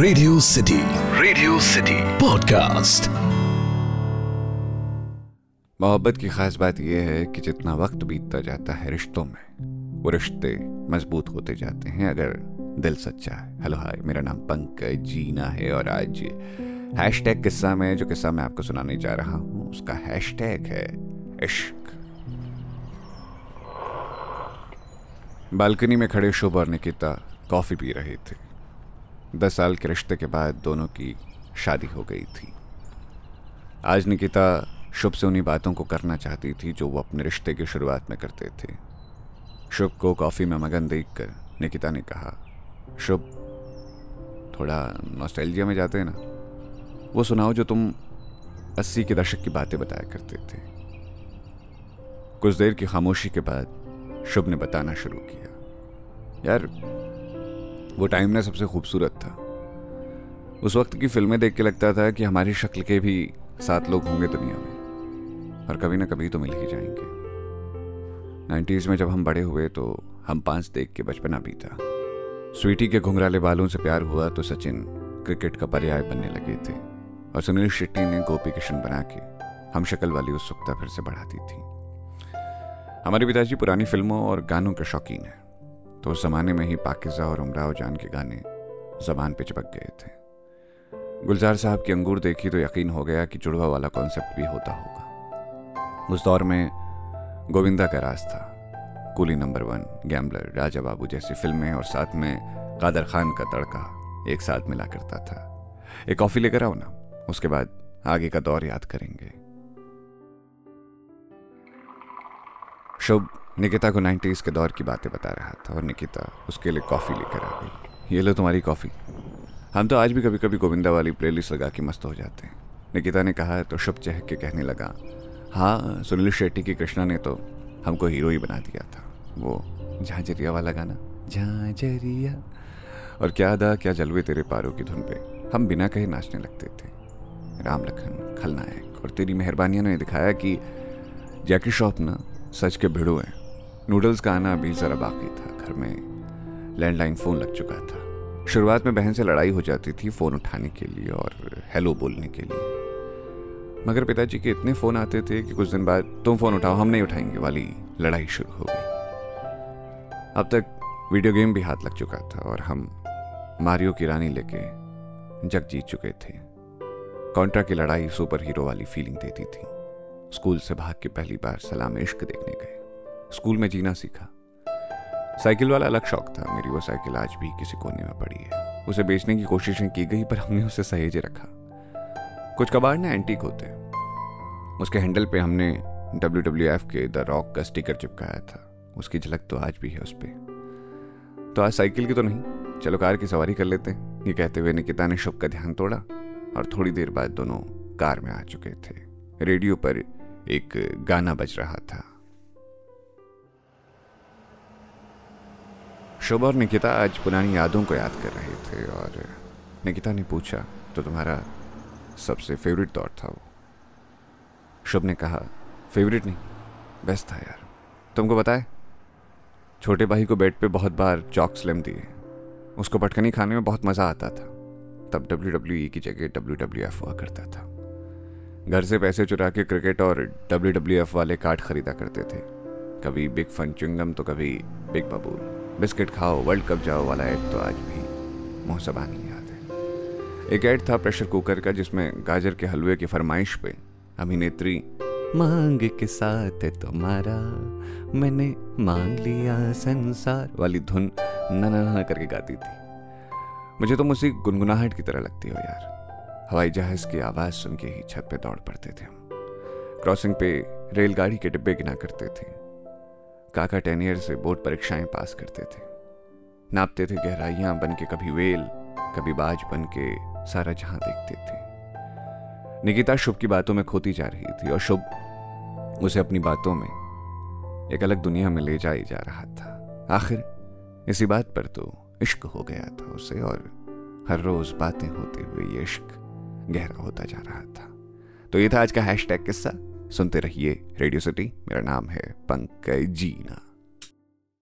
Radio city radio city podcast मोहब्बत की खास बात यह है कि जितना वक्त बीतता जाता है रिश्तों में, वो रिश्ते मज़बूत होते जाते हैं अगर दिल सच्चा है। हेलो, हाय, मेरा नाम पंकज, जीना है और आज हैश टैग किस्सा में, जो किस्सा मैं आपको सुनाने जा रहा हूँ, उसका हैश टैग है इश्क। बालकनी में खड़े शुभ और निकिता कॉफ़ी पी रहे थे। दस साल के रिश्ते के बाद दोनों की शादी हो गई थी। आज निकिता शुभ से उन्हीं बातों को करना चाहती थी जो वो अपने रिश्ते की शुरुआत में करते थे। शुभ को कॉफ़ी में मगन देखकर निकिता ने कहा, शुभ, थोड़ा नॉस्टैल्जिया में जाते हैं ना? वो सुनाओ जो तुम अस्सी के दशक की बातें बताया करते थे। कुछ देर की खामोशी के बाद शुभ ने बताना शुरू किया, यार वो टाइम ना सबसे खूबसूरत था। उस वक्त की फ़िल्में देख के लगता था कि हमारी शक्ल के भी सात लोग होंगे दुनिया में और कभी ना कभी तो मिल ही जाएँगे। नाइन्टीज में जब हम बड़े हुए तो हम पाँच देख के बचपना बीता स्वीटी के घुंघराले बालों से प्यार हुआ तो सचिन क्रिकेट का पर्याय बनने लगे थे, और सुनील शेट्टी ने गोपी किशन बना के हम शक्ल वाली उत्सुकता फिर से बढ़ाती थी। हमारे पिताजी पुरानी फ़िल्मों और गानों के शौकीन हैं। तो उस जमाने में ही पाकिजा और उमराव जान के गाने जबान पे चिपक गए थे। गुलजार साहब की अंगूर देखी तो यकीन हो गया कि जुड़वा वाला कॉन्सेप्ट भी होता होगा। उस दौर में गोविंदा का राज था। Coolie number one, Gambler, Raja Babu जैसी फ़िल्में और साथ में कादर खान का तड़का एक साथ मिला करता था। एक कॉफ़ी लेकर आओ ना, उसके बाद आगे का दौर याद करेंगे। शुभ निकिता को नाइन्टीज के दौर की बातें बता रहा था और निकिता उसके लिए कॉफ़ी लेकर आ गई। ये लो तुम्हारी कॉफ़ी। हम तो आज भी कभी कभी गोविंदा वाली प्लेलिस्ट लगा के मस्त हो जाते हैं। निकिता ने कहा तो शुभ चहक के कहने लगा हाँ सुनील शेट्टी की कृष्णा ने तो हमको हीरो ही बना दिया था। वो झांझरिया वाला गाना, झांझरिया और क्या अदा, क्या जलवे तेरे पारों की धुन पे। हम बिना कहे नाचने लगते थे। राम लखन, खलनायक और तेरी मेहरबानियों ने दिखाया कि जैकी शॉप ना सच के भिड़ो हैं। नूडल्स का आना अभी ज़रा बाकी था। घर में लैंडलाइन फ़ोन लग चुका था। शुरुआत में बहन से लड़ाई हो जाती थी फ़ोन उठाने के लिए और हेलो बोलने के लिए। मगर पिताजी के इतने फ़ोन आते थे कि कुछ दिन बाद, तुम फ़ोन उठाओ, हम नहीं उठाएँगे वाली लड़ाई शुरू हो गई। अब तक वीडियो गेम भी हाथ लग चुका था और हम मारियो की रानी लेके जग जीत चुके थे। कॉन्ट्रा की लड़ाई सुपर हीरो वाली फीलिंग देती थी। स्कूल से भाग के पहली बार सलाम इश्क देखने गए। स्कूल में जीना सीखा। साइकिल वाला अलग शौक था, मेरी वो साइकिल आज भी किसी कोने में पड़ी है। उसे बेचने की कोशिशें की गई, पर हमने उसे सहेजे रखा। कुछ कबाड़ ने एंटीक होते। उसके हैंडल पे हमने डब्ल्यू डब्ल्यू एफ़ के द रॉक का स्टिकर चिपकाया था। उसकी झलक तो आज भी है उस पर तो आज साइकिल की तो नहीं। चलो कार की सवारी कर लेते हैं। ये कहते हुए निकिता ने शुभ का ध्यान तोड़ा और थोड़ी देर बाद दोनों कार में आ चुके थे। रेडियो पर एक गाना बज रहा था। शुभ और निकिता आज पुरानी यादों को याद कर रहे थे और निकिता ने पूछा तो तुम्हारा सबसे फेवरेट दौर था वो? शुभ ने कहा फेवरेट नहीं बेस्ट था यार। तुमको बताए छोटे भाई को बेड पे बहुत बार चौक स्लिम दिए। उसको पटकनी खाने में बहुत मज़ा आता था। तब डब्ल्यू डब्ल्यू ई की जगह डब्ल्यू डब्ल्यू एफ़ हुआ करता था। घर से पैसे चुरा के क्रिकेट और डब्ल्यू डब्ल्यू एफ़ वाले कार्ड खरीदा करते थे। कभी बिग फन चुंगम तो कभी बिग बबूल बिस्किट खाओ, वर्ल्ड कप जाओ वाला ऐड तो आज भी मुँह सबानी याद है। एक ऐड था प्रेशर कुकर का जिसमें गाजर के हलवे की फरमाइश पे अभिनेत्री, मांग के साथ तुम्हारा, मैंने मांग लिया संसार वाली धुन न न करके गाती थी। मुझे तो मुझे गुनगुनाहट की तरह लगती हो यार। हवाई जहाज़ की आवाज़ सुन के ही छत पे दौड़ पड़ते थे हम। क्रॉसिंग पे रेलगाड़ी के डिब्बे गिना करते थे। काका टेनियर से बोर्ड परीक्षाएँ पास करते थे। नापते थे गहराइयाँ बन के कभी वेल, कभी बाज बन के सारा जहाँ देखते थे। निकिता शुभ की बातों में खोती जा रही थी और शुभ उसे अपनी बातों में एक अलग दुनिया में ले जाई जा रहा था। आखिर इसी बात पर तो इश्क हो गया था उसे और हर रोज बातें होते हुए ये इश्क गहरा होता जा रहा था। तो ये था आज का हैश किस्सा। सुनते रहिए रेडियो सिटी मेरा नाम है पंकज जीना।